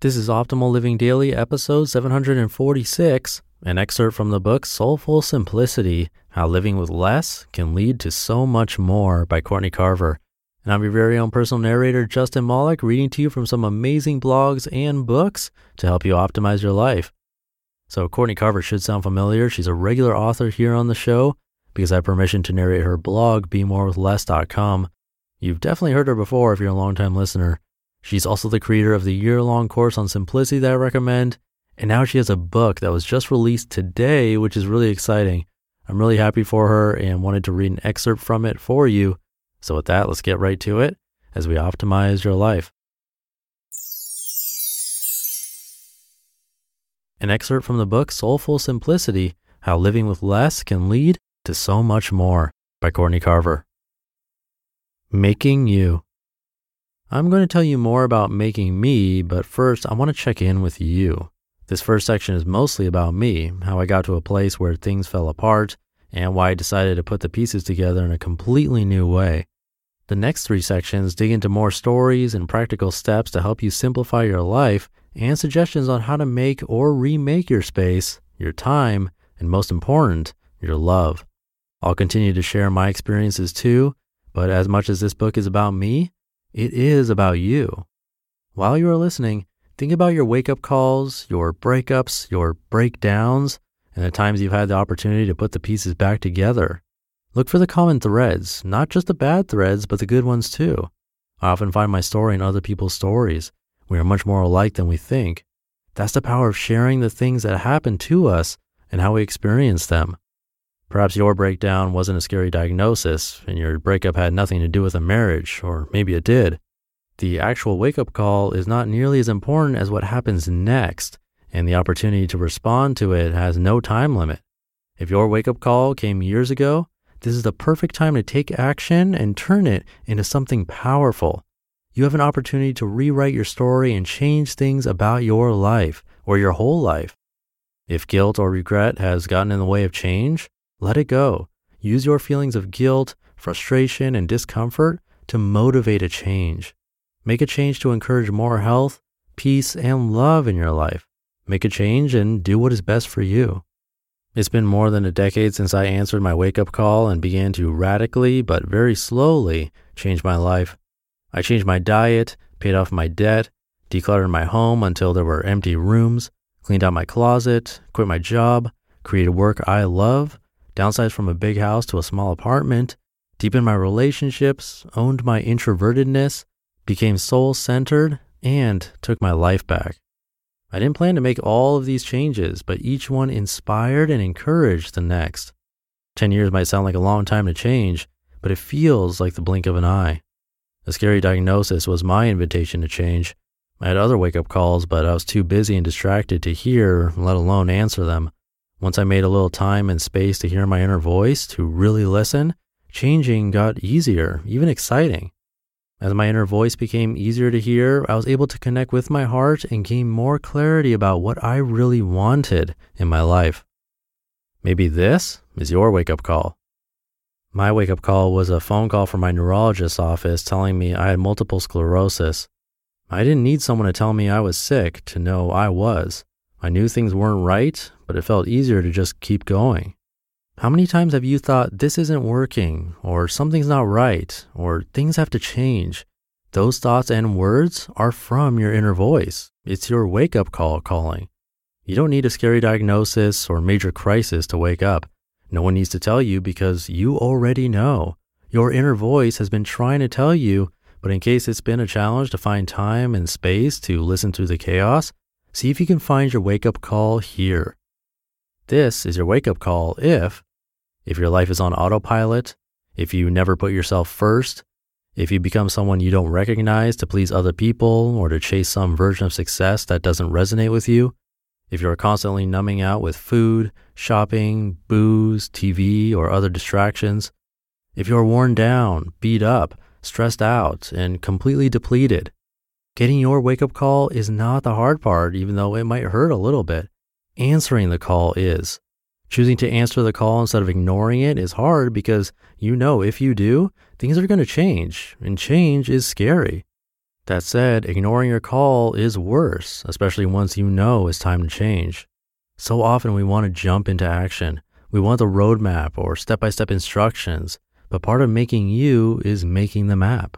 This is Optimal Living Daily, episode 746, an excerpt from the book Soulful Simplicity How Living with Less Can Lead to So Much More by Courtney Carver. And I'm your very own personal narrator, Justin Malik, reading to you from some amazing blogs and books to help you optimize your life. So, Courtney Carver should sound familiar. She's a regular author here on the show because I have permission to narrate her blog, BeMoreWithLess.com. You've definitely heard her before if you're a longtime listener. She's also the creator of the year long course on simplicity that I recommend. And now she has a book that was just released today, which is really exciting. I'm really happy for her and wanted to read an excerpt from it for you. So, with that, let's get right to it as we optimize your life. An excerpt from the book Soulful Simplicity How Living with Less Can Lead to So Much More by Courtney Carver. Making You. I'm going to tell you more about making me, but first I want to check in with you. This first section is mostly about me, how I got to a place where things fell apart, and why I decided to put the pieces together in a completely new way. The next three sections dig into more stories and practical steps to help you simplify your life and suggestions on how to make or remake your space, your time, and most important, your love. I'll continue to share my experiences too, but as much as this book is about me, it is about you. While you are listening, think about your wake up calls, your breakups, your breakdowns, and the times you've had the opportunity to put the pieces back together. Look for the common threads, not just the bad threads, but the good ones too. I often find my story in other people's stories. We are much more alike than we think. That's the power of sharing the things that happen to us and how we experience them. Perhaps your breakdown wasn't a scary diagnosis and your breakup had nothing to do with a marriage, or maybe it did. The actual wake up call is not nearly as important as what happens next, and the opportunity to respond to it has no time limit. If your wake up call came years ago, this is the perfect time to take action and turn it into something powerful. You have an opportunity to rewrite your story and change things about your life or your whole life. If guilt or regret has gotten in the way of change, let it go. Use your feelings of guilt, frustration, and discomfort to motivate a change. Make a change to encourage more health, peace, and love in your life. Make a change and do what is best for you. It's been more than a decade since I answered my wake up call and began to radically, but very slowly, change my life. I changed my diet, paid off my debt, decluttered my home until there were empty rooms, cleaned out my closet, quit my job, created work I love, downsized from a big house to a small apartment, deepened my relationships, owned my introvertedness, became soul centered, and took my life back. I didn't plan to make all of these changes, but each one inspired and encouraged the next. 10 years might sound like a long time to change, but it feels like the blink of an eye. The scary diagnosis was my invitation to change. I had other wake up calls, but I was too busy and distracted to hear, let alone answer them. Once I made a little time and space to hear my inner voice, to really listen, changing got easier, even exciting. As my inner voice became easier to hear, I was able to connect with my heart and gain more clarity about what I really wanted in my life. Maybe this is your wake up call. My wake up call was a phone call from my neurologist's office telling me I had multiple sclerosis. I didn't need someone to tell me I was sick to know I was. I knew things weren't right, but it felt easier to just keep going. How many times have you thought this isn't working, or something's not right, or things have to change? Those thoughts and words are from your inner voice. It's your wake up call calling. You don't need a scary diagnosis or major crisis to wake up. No one needs to tell you because you already know. Your inner voice has been trying to tell you, but in case it's been a challenge to find time and space to listen to the chaos, See if you can find your wake up call here. This is your wake up call if if your life is on autopilot, if you never put yourself first, If you become someone you don't recognize to please other people or to chase some version of success that doesn't resonate with you, if you're constantly numbing out with food, shopping, booze, TV, or other distractions, if you're worn down, beat up, stressed out, and completely depleted, getting your wake up call is not the hard part, even though it might hurt a little bit. Answering the call is. Choosing to answer the call instead of ignoring it is hard because you know if you do, things are going to change, and change is scary. That said, ignoring your call is worse, especially once you know it's time to change. So often we want to jump into action. We want the roadmap or step by step instructions, but part of making you is making the map.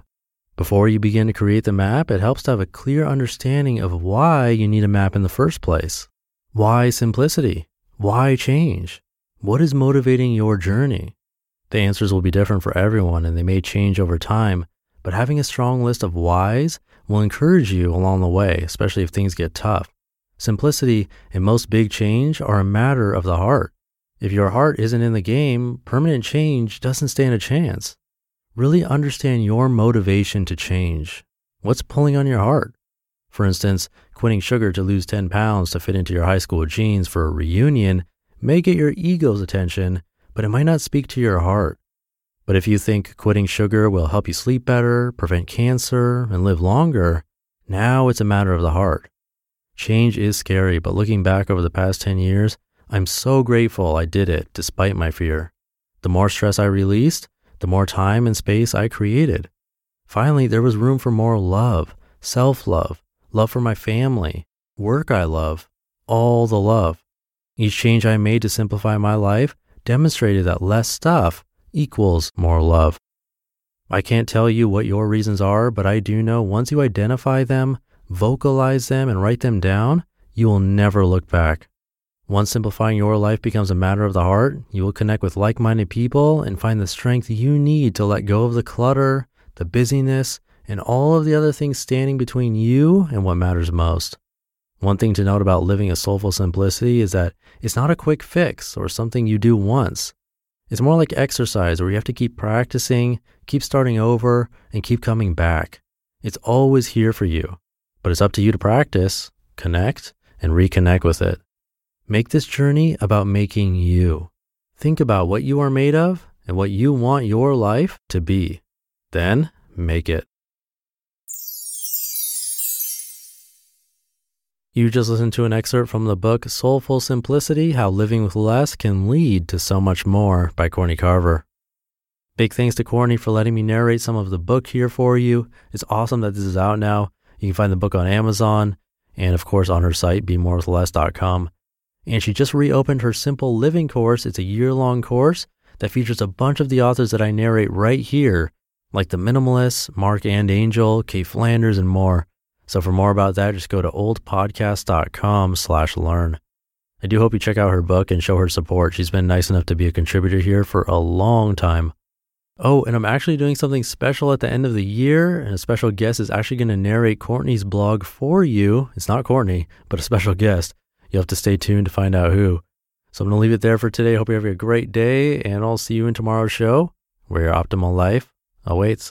Before you begin to create the map, it helps to have a clear understanding of why you need a map in the first place. Why simplicity? Why change? What is motivating your journey? The answers will be different for everyone and they may change over time, but having a strong list of whys will encourage you along the way, especially if things get tough. Simplicity and most big change are a matter of the heart. If your heart isn't in the game, permanent change doesn't stand a chance. Really understand your motivation to change. What's pulling on your heart? For instance, quitting sugar to lose 10 pounds to fit into your high school jeans for a reunion may get your ego's attention, but it might not speak to your heart. But if you think quitting sugar will help you sleep better, prevent cancer, and live longer, now it's a matter of the heart. Change is scary, but looking back over the past 10 years, I'm so grateful I did it despite my fear. The more stress I released, the more time and space I created. Finally, there was room for more love, self love, love for my family, work I love, all the love. Each change I made to simplify my life demonstrated that less stuff equals more love. I can't tell you what your reasons are, but I do know once you identify them, vocalize them, and write them down, you will never look back. Once simplifying your life becomes a matter of the heart, you will connect with like minded people and find the strength you need to let go of the clutter, the busyness, and all of the other things standing between you and what matters most. One thing to note about living a soulful simplicity is that it's not a quick fix or something you do once. It's more like exercise where you have to keep practicing, keep starting over, and keep coming back. It's always here for you, but it's up to you to practice, connect, and reconnect with it. Make this journey about making you. Think about what you are made of and what you want your life to be. Then make it. You just listened to an excerpt from the book Soulful Simplicity How Living with Less Can Lead to So Much More by Courtney Carver. Big thanks to Corny for letting me narrate some of the book here for you. It's awesome that this is out now. You can find the book on Amazon and, of course, on her site, bemorewithless.com. And she just reopened her Simple Living course. It's a year long course that features a bunch of the authors that I narrate right here, like The Minimalists, Marc and Angel, Cait Flanders, and more. So for more about that, just go to oldpodcast.com slash learn. I do hope you check out her book and show her support. She's been nice enough to be a contributor here for a long time. Oh, and I'm actually doing something special at the end of the year, and a special guest is actually going to narrate Courtney's blog for you. It's not Courtney, but a special guest. You'll have to stay tuned to find out who. So I'm going to leave it there for today. Hope you have a great day, and I'll see you in tomorrow's show where your optimal life awaits.